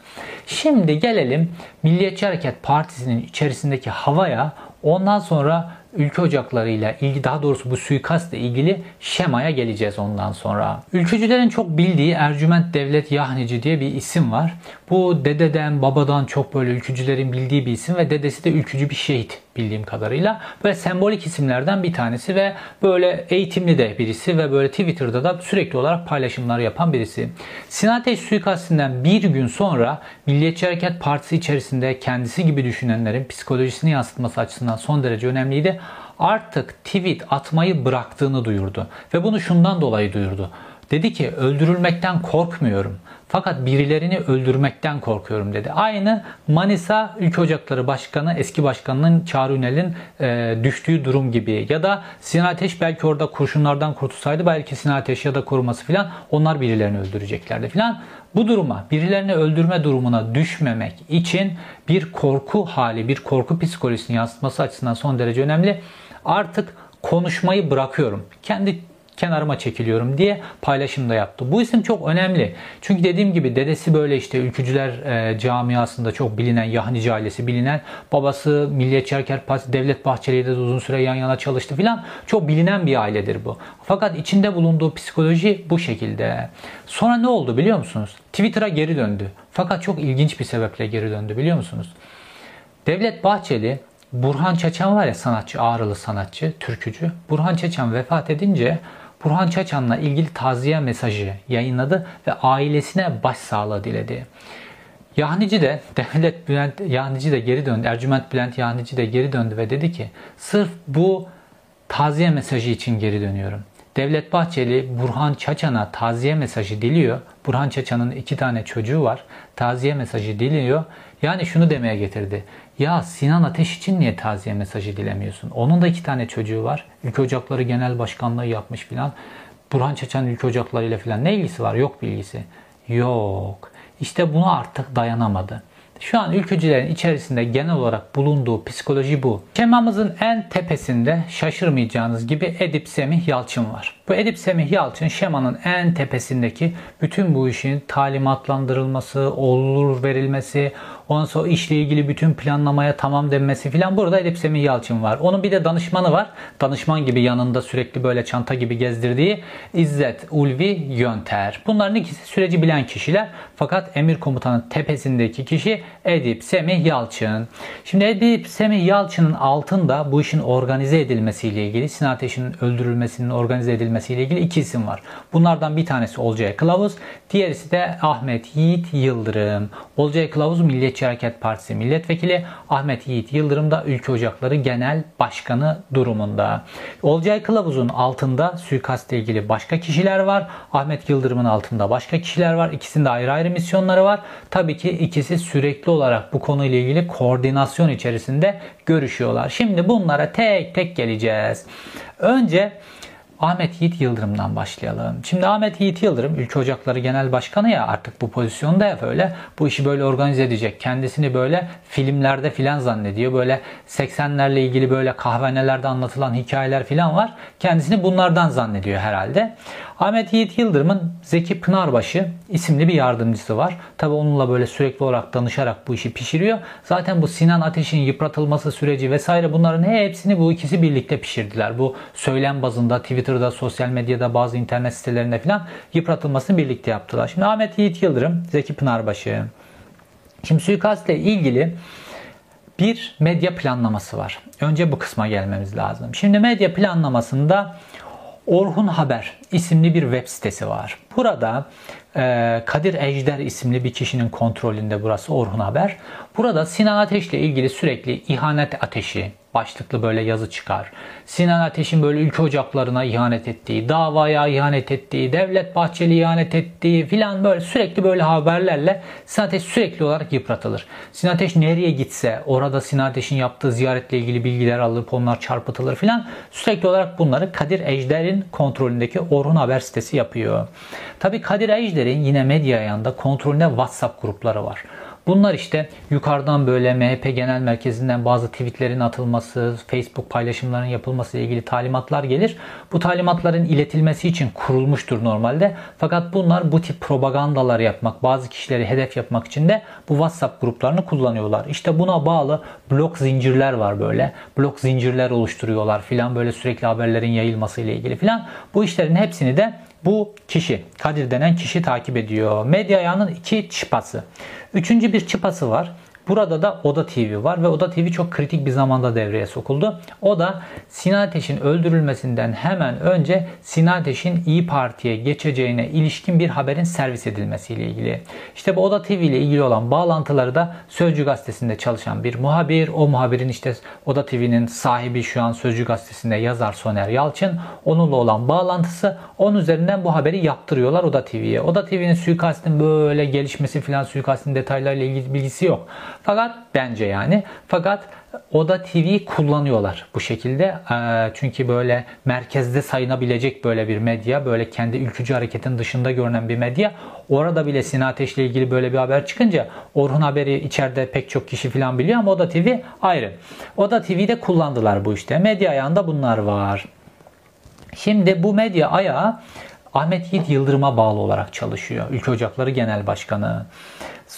Şimdi gelelim Milliyetçi Hareket Partisi'nin içerisindeki havaya. Ondan sonra ülke ocaklarıyla ilgili daha doğrusu bu suikastla ilgili şemaya geleceğiz ondan sonra. Ülkücülerin çok bildiği Ercüment Devlet Yahnici diye bir isim var. Bu dededen babadan çok böyle ülkücülerin bildiği bir isim ve dedesi de ülkücü bir şehit bildiğim kadarıyla. Böyle sembolik isimlerden bir tanesi ve böyle eğitimli de birisi ve böyle Twitter'da da sürekli olarak paylaşımlar yapan birisi. Sinan Ateş suikastinden bir gün sonra Milliyetçi Hareket Partisi içerisinde kendisi gibi düşünenlerin psikolojisini yansıtması açısından son derece önemliydi. Artık tweet atmayı bıraktığını duyurdu. Ve bunu şundan dolayı duyurdu. Dedi ki öldürülmekten korkmuyorum. Fakat birilerini öldürmekten korkuyorum dedi. Aynı Manisa Ülke Ocakları Başkanı, eski başkanının Çağrı Ünel'in e, düştüğü durum gibi. Ya da Sinan Ateş belki orada kurşunlardan kurtulsaydı belki Sinan Ateş ya da koruması filan onlar birilerini öldüreceklerdi filan. Bu duruma, birilerini öldürme durumuna düşmemek için bir korku hali, bir korku psikolojisini yansıtması açısından son derece önemli. Artık konuşmayı bırakıyorum. Kendi kenarıma çekiliyorum diye paylaşım da yaptı. Bu isim çok önemli. Çünkü dediğim gibi dedesi böyle işte ülkücüler e, camiasında çok bilinen Yahnici ailesi bilinen. Babası Milliyetçi Hareket Partisi Devlet Bahçeli ile de uzun süre yan yana çalıştı filan. Çok bilinen bir ailedir bu. Fakat içinde bulunduğu psikoloji bu şekilde. Sonra ne oldu biliyor musunuz? Twitter'a geri döndü. Fakat çok ilginç bir sebeple geri döndü biliyor musunuz? Devlet Bahçeli Burhan Çeçen var ya sanatçı, Ağrılı sanatçı, türkücü. Burhan Çeçen vefat edince Burhan Çaçan'la ilgili taziye mesajı yayınladı ve ailesine başsağlığı diledi. Yahnici de Devlet Bülent Yahnici de geri döndü. Ercüment Bülent Yahnici de geri döndü ve dedi ki sırf bu taziye mesajı için geri dönüyorum. Devlet Bahçeli Burhan Çaçan'a taziye mesajı diliyor. Burhan Çaçan'ın iki tane çocuğu var. Taziye mesajı diliyor. Yani şunu demeye getirdi. Ya Sinan Ateş için niye taziye mesajı dilemiyorsun? Onun da iki tane çocuğu var. Ülke Ocakları Genel Başkanlığı yapmış filan. Burhan Çeçen Ülke Ocakları ile filan ne ilgisi var? Yok bilgisi. Yok. İşte buna artık dayanamadı. Şu an ülkücülerin içerisinde genel olarak bulunduğu psikoloji bu. Şemamızın en tepesinde şaşırmayacağınız gibi Edip Semih Yalçın var. Bu Edip Semih Yalçın şemanın en tepesindeki bütün bu işin talimatlandırılması, olur verilmesi, ondan sonra işle ilgili bütün planlamaya tamam denmesi filan burada Edip Semih Yalçın var. Onun bir de danışmanı var. Danışman gibi yanında sürekli böyle çanta gibi gezdirdiği İzzet Ulvi Yönter. Bunların ikisi süreci bilen kişiler. Fakat emir komutanın tepesindeki kişi Edip Semih Yalçın. Şimdi Edip Semih Yalçın'ın altında bu işin organize edilmesiyle ilgili Sinan Ateş'in öldürülmesinin organize edilmesiyle ilgili iki isim var. Bunlardan bir tanesi Olcay Kılavuz, diğerisi de Ahmet Yiğit Yıldırım. Olcay Kılavuz Milliyetçi Hareket Partisi milletvekili, Ahmet Yiğit Yıldırım da Ülke Ocakları Genel Başkanı durumunda. Olcay Kılavuz'un altında suikastla ilgili başka kişiler var. Ahmet Yıldırım'ın altında başka kişiler var. İkisinde ayrı ayrı misyonları var. Tabii ki ikisi sürekli olarak bu konuyla ilgili koordinasyon içerisinde görüşüyorlar. Şimdi bunlara tek tek geleceğiz. Önce Ahmet Yiğit Yıldırım'dan başlayalım. Şimdi Ahmet Yiğit Yıldırım Ülke Ocakları Genel Başkanı ya artık bu pozisyonda ya böyle bu işi böyle organize edecek. Kendisini böyle filmlerde filan zannediyor. Böyle 80'lerle ilgili böyle kahvenelerde anlatılan hikayeler filan var. Kendisini bunlardan zannediyor herhalde. Ahmet Yiğit Yıldırım'ın Zeki Pınarbaşı isimli bir yardımcısı var. Tabi onunla böyle sürekli olarak danışarak bu işi pişiriyor. Zaten bu Sinan Ateş'in yıpratılması süreci vesaire bunların hepsini bu ikisi birlikte pişirdiler. Bu söylem bazında Twitter'da, sosyal medyada, bazı internet sitelerinde falan yıpratılmasını birlikte yaptılar. Şimdi Ahmet Yiğit Yıldırım, Zeki Pınarbaşı. Şimdi suikastle ilgili bir medya planlaması var. Önce bu kısma gelmemiz lazım. Şimdi medya planlamasında Orhun Haber isimli bir web sitesi var. Burada e, Kadir Ejder isimli bir kişinin kontrolünde burası Orhun Haber. Burada Sinan Ateş ile ilgili sürekli ihanet ateşi, başlıklı böyle yazı çıkar. Sinan Ateş'in böyle ülke ocaklarına ihanet ettiği, davaya ihanet ettiği, Devlet Bahçeli ihanet ettiği filan böyle sürekli böyle haberlerle Sinan Ateş sürekli olarak yıpratılır. Sinan Ateş nereye gitse orada Sinan Ateş'in yaptığı ziyaretle ilgili bilgiler alınıp onlar çarpıtılır filan. Sürekli olarak bunları Kadir Ejder'in kontrolündeki Orhun Haber sitesi yapıyor. Tabi Kadir Ejder'in yine medya ayağında kontrolünde WhatsApp grupları var. Bunlar işte yukarıdan böyle MHP Genel Merkezi'nden bazı tweetlerin atılması, Facebook paylaşımlarının yapılması ile ilgili talimatlar gelir. Bu talimatların iletilmesi için kurulmuştur normalde. Fakat bunlar bu tip propagandalar yapmak, bazı kişileri hedef yapmak için de bu WhatsApp gruplarını kullanıyorlar. İşte buna bağlı blok zincirler var böyle. Blok zincirler oluşturuyorlar filan böyle sürekli haberlerin yayılması ile ilgili filan. Bu işlerin hepsini de bu kişi, Kadir denen kişi takip ediyor. Medya ayağının iki çıpası. Üçüncü bir çıpası var. Burada da Oda TV var ve Oda TV çok kritik bir zamanda devreye sokuldu. O da Sinan Ateş'in öldürülmesinden hemen önce Sinan Ateş'in İyi Parti'ye geçeceğine ilişkin bir haberin servis edilmesiyle ilgili. İşte bu Oda TV ile ilgili olan bağlantıları da Sözcü Gazetesi'nde çalışan bir muhabir. O muhabirin işte Oda TV'nin sahibi şu an Sözcü Gazetesi'nde yazar Soner Yalçın. Onunla olan bağlantısı onun üzerinden bu haberi yaptırıyorlar Oda TV'ye. Oda TV'nin suikastin böyle gelişmesi filan suikastin detaylarıyla ilgili bilgisi yok. Fakat bence yani fakat Oda TV kullanıyorlar bu şekilde. Ee, çünkü böyle merkezde sayınabilecek böyle bir medya, böyle kendi ülkücü hareketin dışında görünen bir medya. Orada bile Sinan Ateş'le ilgili böyle bir haber çıkınca Orhun Haber'i içeride pek çok kişi falan biliyor ama Oda TV ayrı. Oda TV'de kullandılar bu işte. Medya ayağında bunlar var. Şimdi bu medya ayağı Ahmet Yiğit Yıldırım'a bağlı olarak çalışıyor. Ülke Ocakları Genel Başkanı.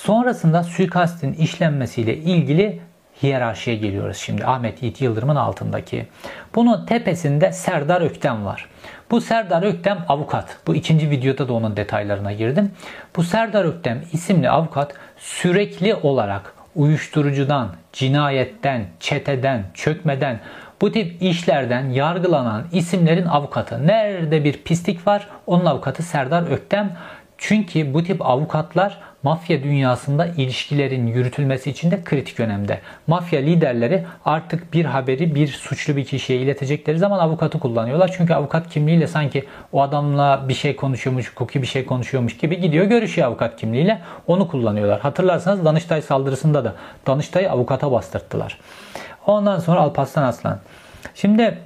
Sonrasında suikastin işlenmesiyle ilgili hiyerarşiye geliyoruz şimdi. Ahmet Yiğit Yıldırım'ın altındaki. Bunun tepesinde Serdar Öktem var. Bu Serdar Öktem avukat. Bu ikinci videoda da onun detaylarına girdim. Bu Serdar Öktem isimli avukat sürekli olarak uyuşturucudan, cinayetten, çeteden, çökmeden, bu tip işlerden yargılanan isimlerin avukatı. Nerede bir pislik var onun avukatı Serdar Öktem. Çünkü bu tip avukatlar mafya dünyasında ilişkilerin yürütülmesi için de kritik önemde. Mafya liderleri artık bir haberi bir suçlu bir kişiye iletecekleri zaman avukatı kullanıyorlar. Çünkü avukat kimliğiyle sanki o adamla bir şey konuşuyormuş, hukuki bir şey konuşuyormuş gibi gidiyor görüşüyor avukat kimliğiyle. Onu kullanıyorlar. Hatırlarsanız Danıştay saldırısında da Danıştay'ı avukata bastırttılar. Ondan sonra Alparslan Aslan. Şimdi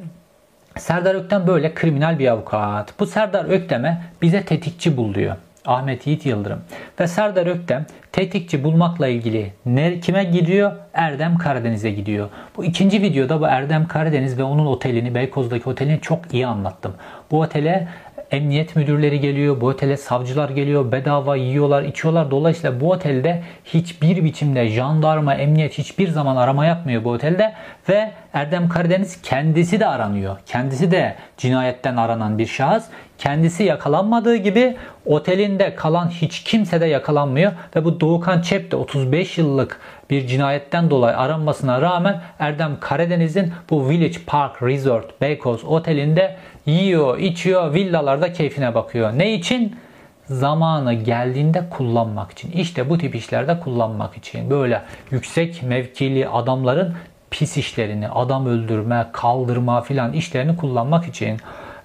Serdar Öktem böyle kriminal bir avukat. Bu Serdar Öktem'e bize tetikçi bul diyor. Ahmet Yiğit Yıldırım ve Serdar Öktem tetikçi bulmakla ilgili ne, kime gidiyor? Erdem Karadeniz'e gidiyor. Bu ikinci videoda bu Erdem Karadeniz ve onun otelini, Beykoz'daki otelini çok iyi anlattım. Bu otele emniyet müdürleri geliyor, bu otele savcılar geliyor, bedava yiyorlar, içiyorlar. Dolayısıyla bu otelde hiçbir biçimde jandarma, emniyet hiçbir zaman arama yapmıyor bu otelde ve Erdem Karadeniz kendisi de aranıyor. Kendisi de cinayetten aranan bir şahıs. Kendisi yakalanmadığı gibi otelinde kalan hiç kimse de yakalanmıyor ve bu Doğukan Çep de 35 yıllık bir cinayetten dolayı aranmasına rağmen Erdem Karadeniz'in bu Village Park Resort Beykoz otelinde yiyor, içiyor, villalarda keyfine bakıyor. Ne için? Zamanı geldiğinde kullanmak için. İşte bu tip işlerde kullanmak için. Böyle yüksek mevkili adamların pis işlerini, adam öldürme, kaldırma filan işlerini kullanmak için.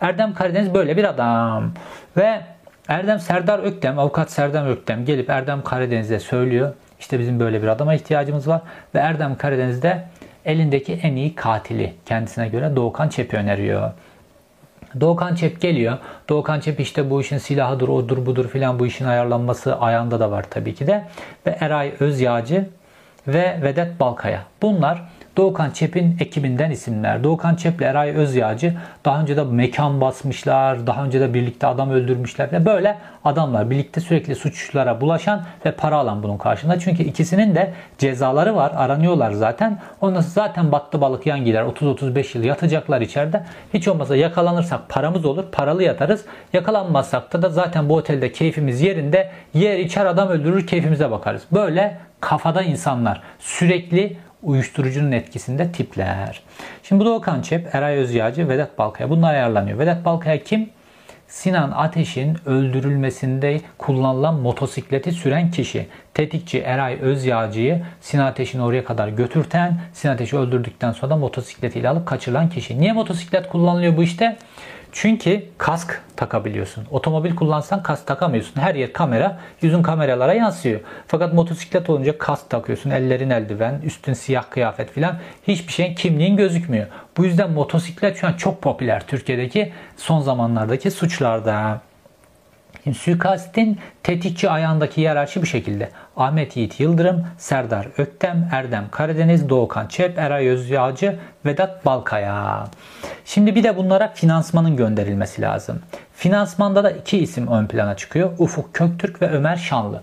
Erdem Karadeniz böyle bir adam. Ve Erdem Serdar Öktem, avukat Serdar Öktem gelip Erdem Karadeniz'e söylüyor. İşte bizim böyle bir adama ihtiyacımız var. Ve Erdem Karadeniz'de elindeki en iyi katili kendisine göre Doğukan Çep'i öneriyor. Doğukan Çep geliyor. Doğukan Çep işte bu işin silahıdır, odur budur filan bu işin ayarlanması ayağında da var tabii ki de. Ve Eray Özyağcı ve Vedat Balkaya. Bunlar Doğukan Çep'in ekibinden isimler. Doğukan Çep'le Eray Özyağcı daha önce de mekan basmışlar, daha önce de birlikte adam öldürmüşler ve böyle adamlar birlikte sürekli suçlara bulaşan ve para alan bunun karşında. Çünkü ikisinin de cezaları var, aranıyorlar zaten. Ondan zaten battı balık yan gider. 30-35 yıl yatacaklar içeride. Hiç olmazsa yakalanırsak paramız olur, paralı yatarız. Yakalanmazsak da, da zaten bu otelde keyfimiz yerinde. Yer içer adam öldürür, keyfimize bakarız. Böyle kafada insanlar sürekli uyuşturucunun etkisinde tipler. Şimdi bu da Okan Çep, Eray Özyağcı, Vedat Balkaya. Bunlar ayarlanıyor. Vedat Balkaya kim? Sinan Ateş'in öldürülmesinde kullanılan motosikleti süren kişi. Tetikçi Eray Özyağcı'yı Sinan Ateş'in oraya kadar götürten, Sinan Ateş'i öldürdükten sonra da motosikletiyle alıp kaçırılan kişi. Niye motosiklet kullanılıyor bu işte? Çünkü kask takabiliyorsun. Otomobil kullansan kask takamıyorsun. Her yer kamera, yüzün kameralara yansıyor. Fakat motosiklet olunca kask takıyorsun. Ellerin eldiven, üstün siyah kıyafet filan. Hiçbir şeyin kimliğin gözükmüyor. Bu yüzden motosiklet şu an çok popüler Türkiye'deki son zamanlardaki suçlarda. Şimdi suikastin tetikçi ayağındaki hiyerarşi bu şekilde. Ahmet Yiğit Yıldırım, Serdar Öktem, Erdem Karadeniz, Doğukan Çep, Eray Özyağcı, Vedat Balkaya. Şimdi bir de bunlara finansmanın gönderilmesi lazım. Finansmanda da iki isim ön plana çıkıyor. Ufuk Köktürk ve Ömer Şanlı.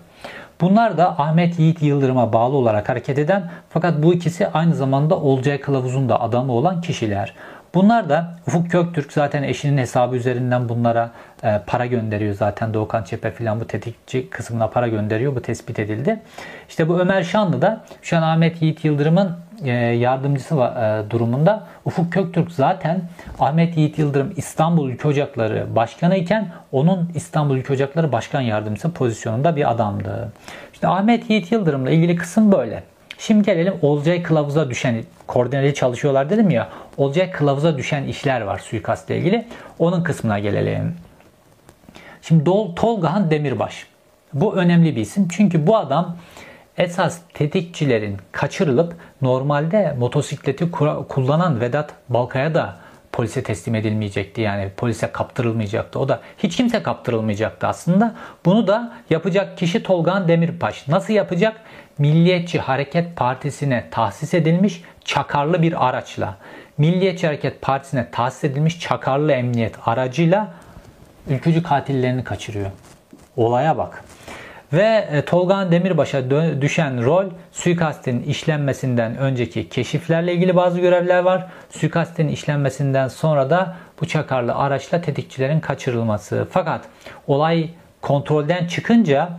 Bunlar da Ahmet Yiğit Yıldırım'a bağlı olarak hareket eden fakat bu ikisi aynı zamanda Olcay Kılavuz'un da adamı olan kişiler. Bunlar da Ufuk Köktürk zaten eşinin hesabı üzerinden bunlara e, para gönderiyor zaten Doğukan Çepe filan bu tetikçi kısmına para gönderiyor. Bu tespit edildi. İşte bu Ömer Şanlı da şu an Ahmet Yiğit Yıldırım'ın e, yardımcısı e, durumunda. Ufuk Köktürk zaten Ahmet Yiğit Yıldırım İstanbul Ülke Ocakları Başkanı iken onun İstanbul Ülke Ocakları Başkan Yardımcısı pozisyonunda bir adamdı. İşte Ahmet Yiğit Yıldırım'la ilgili kısım böyle. Şimdi gelelim Olcay Kılavuz'a düşen, koordineli çalışıyorlar dedim ya. Olcay Kılavuz'a düşen işler var suikastla ilgili. Onun kısmına gelelim. Şimdi Dol, Tolgahan Demirbaş. Bu önemli bir isim. Çünkü bu adam esas tetikçilerin kaçırılıp normalde motosikleti kullanan Vedat Balkaya da polise teslim edilmeyecekti. Yani polise kaptırılmayacaktı. O da hiç kimse kaptırılmayacaktı aslında. Bunu da yapacak kişi Tolgan Demirbaş. Nasıl yapacak? Milliyetçi Hareket Partisi'ne tahsis edilmiş çakarlı bir araçla. Milliyetçi Hareket Partisi'ne tahsis edilmiş çakarlı emniyet aracıyla ülkücü katillerini kaçırıyor. Olaya bak. Ve e, Tolga Demirbaş'a düşen rol suikastin işlenmesinden önceki keşiflerle ilgili bazı görevler var. Suikastin işlenmesinden sonra da bu çakarlı araçla tetikçilerin kaçırılması. Fakat olay kontrolden çıkınca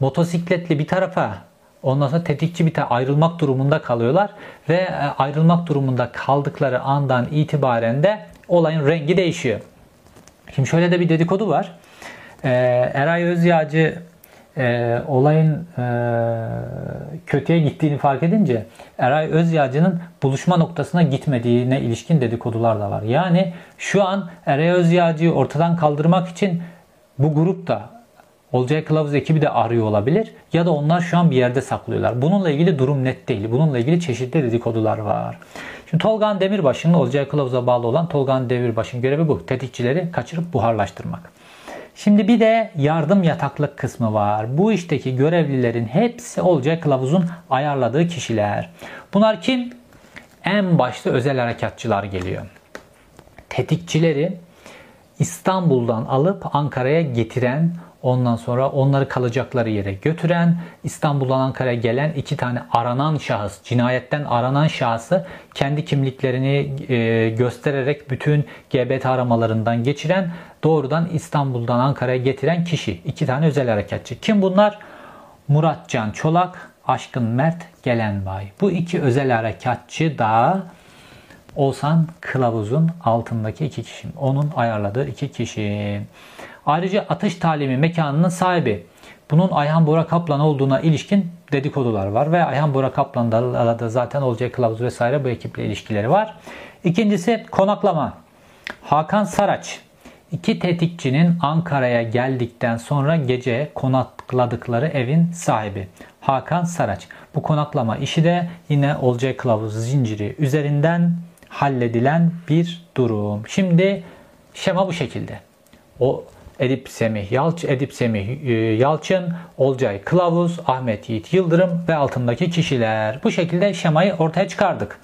motosikletli bir tarafa ondan sonra tetikçi bir tarafa ayrılmak durumunda kalıyorlar ve e, ayrılmak durumunda kaldıkları andan itibaren de olayın rengi değişiyor. Şimdi şöyle de bir dedikodu var. Ee, Eray Özyağcı e, olayın e, kötüye gittiğini fark edince Eray Özyağcı'nın buluşma noktasına gitmediğine ilişkin dedikodular da var. Yani şu an Eray Özyağcı'yı ortadan kaldırmak için bu grup da Olcay Kılavuz ekibi de arıyor olabilir ya da onlar şu an bir yerde saklıyorlar. Bununla ilgili durum net değil. Bununla ilgili çeşitli dedikodular var. Şimdi Tolgan Demirbaşı'nın Olcay Kılavuz'a bağlı olan Tolgan Demirbaşı'nın görevi bu. Tetikçileri kaçırıp buharlaştırmak. Şimdi bir de yardım yataklık kısmı var. Bu işteki görevlilerin hepsi Olcay Kılavuz'un ayarladığı kişiler. Bunlar kim? En başta özel harekatçılar geliyor. Tetikçileri İstanbul'dan alıp Ankara'ya getiren Ondan sonra onları kalacakları yere götüren, İstanbul'dan Ankara'ya gelen iki tane aranan şahıs, cinayetten aranan şahsı kendi kimliklerini e, göstererek bütün GBT aramalarından geçiren, doğrudan İstanbul'dan Ankara'ya getiren kişi. iki tane özel harekatçı. Kim bunlar? Muratcan Çolak, Aşkın Mert Gelenbay. Bu iki özel harekatçı da Oğuzhan Kılavuz'un altındaki iki kişi. Onun ayarladığı iki kişi. Ayrıca atış talimi mekanının sahibi. Bunun Ayhan Bora Kaplan olduğuna ilişkin dedikodular var ve Ayhan Bora Kaplan'da da zaten olacak kılavuz vesaire bu ekiple ilişkileri var. İkincisi konaklama. Hakan Saraç. İki tetikçinin Ankara'ya geldikten sonra gece konakladıkları evin sahibi. Hakan Saraç. Bu konaklama işi de yine olacak kılavuz zinciri üzerinden halledilen bir durum. Şimdi şema bu şekilde. O Edip Semih Yalç, Edip Semih e, Yalçın, Olcay Kılavuz, Ahmet Yiğit Yıldırım ve altındaki kişiler. Bu şekilde şemayı ortaya çıkardık.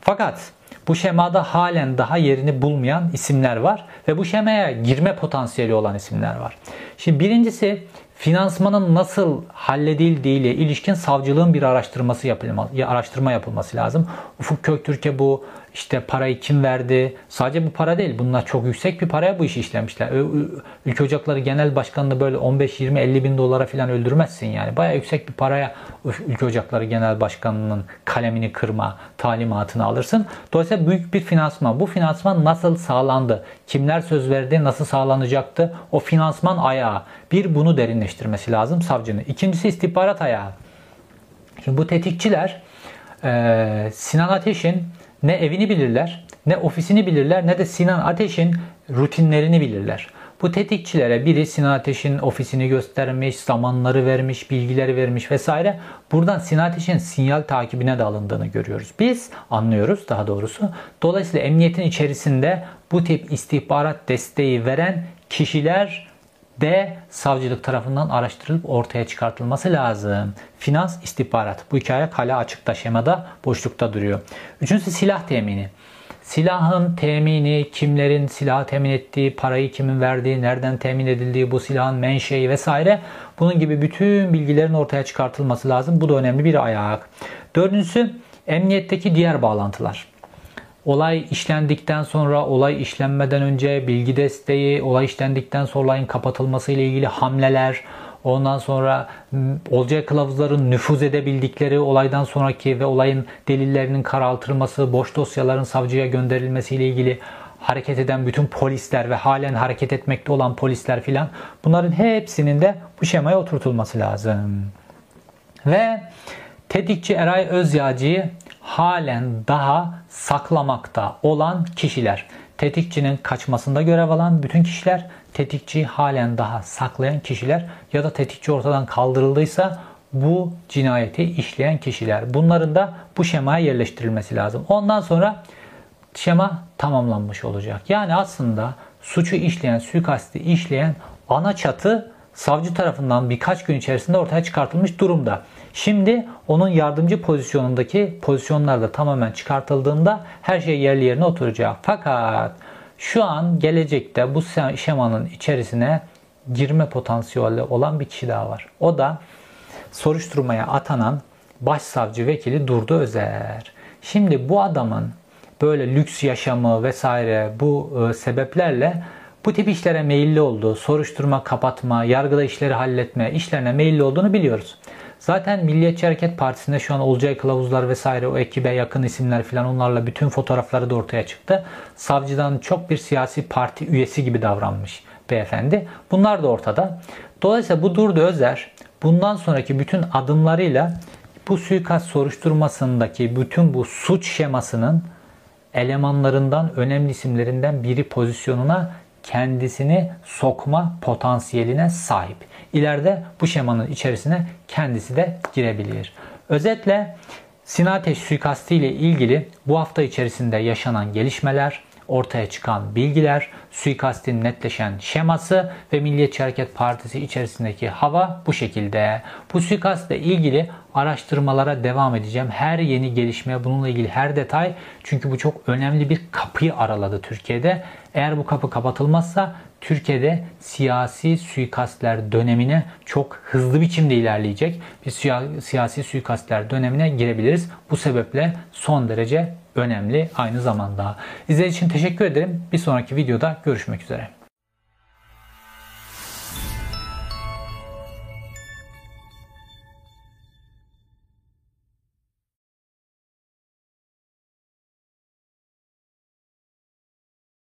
Fakat bu şemada halen daha yerini bulmayan isimler var ve bu şemaya girme potansiyeli olan isimler var. Şimdi birincisi finansmanın nasıl halledildiği ile ilişkin savcılığın bir araştırması yapılması, araştırma yapılması lazım. Ufuk Köktürk'e bu işte parayı kim verdi? Sadece bu para değil. Bunlar çok yüksek bir paraya bu işi işlemişler. Ülke Ocakları Genel Başkanı'nı böyle 15, 20, 50 bin dolara falan öldürmezsin yani. Baya yüksek bir paraya Ülke Ocakları Genel Başkanı'nın kalemini kırma talimatını alırsın. Dolayısıyla büyük bir finansman. Bu finansman nasıl sağlandı? Kimler söz verdi? Nasıl sağlanacaktı? O finansman ayağı. Bir bunu derinleştirmesi lazım savcının. İkincisi istihbarat ayağı. Şimdi bu tetikçiler Sinan Ateş'in ne evini bilirler, ne ofisini bilirler, ne de Sinan Ateş'in rutinlerini bilirler. Bu tetikçilere biri Sinan Ateş'in ofisini göstermiş, zamanları vermiş, bilgileri vermiş vesaire. Buradan Sinan Ateş'in sinyal takibine de alındığını görüyoruz. Biz anlıyoruz daha doğrusu. Dolayısıyla emniyetin içerisinde bu tip istihbarat desteği veren kişiler de savcılık tarafından araştırılıp ortaya çıkartılması lazım. Finans, istihbarat. Bu hikaye hala açıkta, şemada, boşlukta duruyor. Üçüncüsü silah temini. Silahın temini, kimlerin silah temin ettiği, parayı kimin verdiği, nereden temin edildiği, bu silahın menşei vesaire. Bunun gibi bütün bilgilerin ortaya çıkartılması lazım. Bu da önemli bir ayak. Dördüncüsü emniyetteki diğer bağlantılar. Olay işlendikten sonra, olay işlenmeden önce bilgi desteği, olay işlendikten sonra olayın kapatılması ile ilgili hamleler, ondan sonra olcay kılavuzların nüfuz edebildikleri olaydan sonraki ve olayın delillerinin karaltılması, boş dosyaların savcıya gönderilmesi ile ilgili hareket eden bütün polisler ve halen hareket etmekte olan polisler filan bunların hepsinin de bu şemaya oturtulması lazım. Ve tetikçi Eray Özyağcı'yı halen daha saklamakta olan kişiler. Tetikçinin kaçmasında görev alan bütün kişiler, tetikçi halen daha saklayan kişiler ya da tetikçi ortadan kaldırıldıysa bu cinayeti işleyen kişiler. Bunların da bu şemaya yerleştirilmesi lazım. Ondan sonra şema tamamlanmış olacak. Yani aslında suçu işleyen, suikasti işleyen ana çatı savcı tarafından birkaç gün içerisinde ortaya çıkartılmış durumda. Şimdi onun yardımcı pozisyonundaki pozisyonlar da tamamen çıkartıldığında her şey yerli yerine oturacak. Fakat şu an gelecekte bu şemanın içerisine girme potansiyeli olan bir kişi daha var. O da soruşturmaya atanan başsavcı vekili Durdu Özer. Şimdi bu adamın böyle lüks yaşamı vesaire bu e, sebeplerle bu tip işlere meyilli olduğu, soruşturma, kapatma, yargıda işleri halletme işlerine meyilli olduğunu biliyoruz. Zaten Milliyetçi Hareket Partisi'nde şu an Olcay Kılavuzlar vesaire o ekibe yakın isimler falan onlarla bütün fotoğrafları da ortaya çıktı. Savcıdan çok bir siyasi parti üyesi gibi davranmış beyefendi. Bunlar da ortada. Dolayısıyla bu Durdu Özer bundan sonraki bütün adımlarıyla bu suikast soruşturmasındaki bütün bu suç şemasının elemanlarından, önemli isimlerinden biri pozisyonuna kendisini sokma potansiyeline sahip. İleride bu şemanın içerisine kendisi de girebilir. Özetle Sinan Ateş suikastı ile ilgili bu hafta içerisinde yaşanan gelişmeler, ortaya çıkan bilgiler, suikastin netleşen şeması ve Milliyetçi Hareket Partisi içerisindeki hava bu şekilde. Bu suikastla ilgili araştırmalara devam edeceğim. Her yeni gelişme, bununla ilgili her detay çünkü bu çok önemli bir kapıyı araladı Türkiye'de. Eğer bu kapı kapatılmazsa Türkiye'de siyasi suikastler dönemine çok hızlı biçimde ilerleyecek bir siyasi suikastler dönemine girebiliriz. Bu sebeple son derece önemli aynı zamanda. İzlediğiniz için teşekkür ederim. Bir sonraki videoda görüşmek üzere.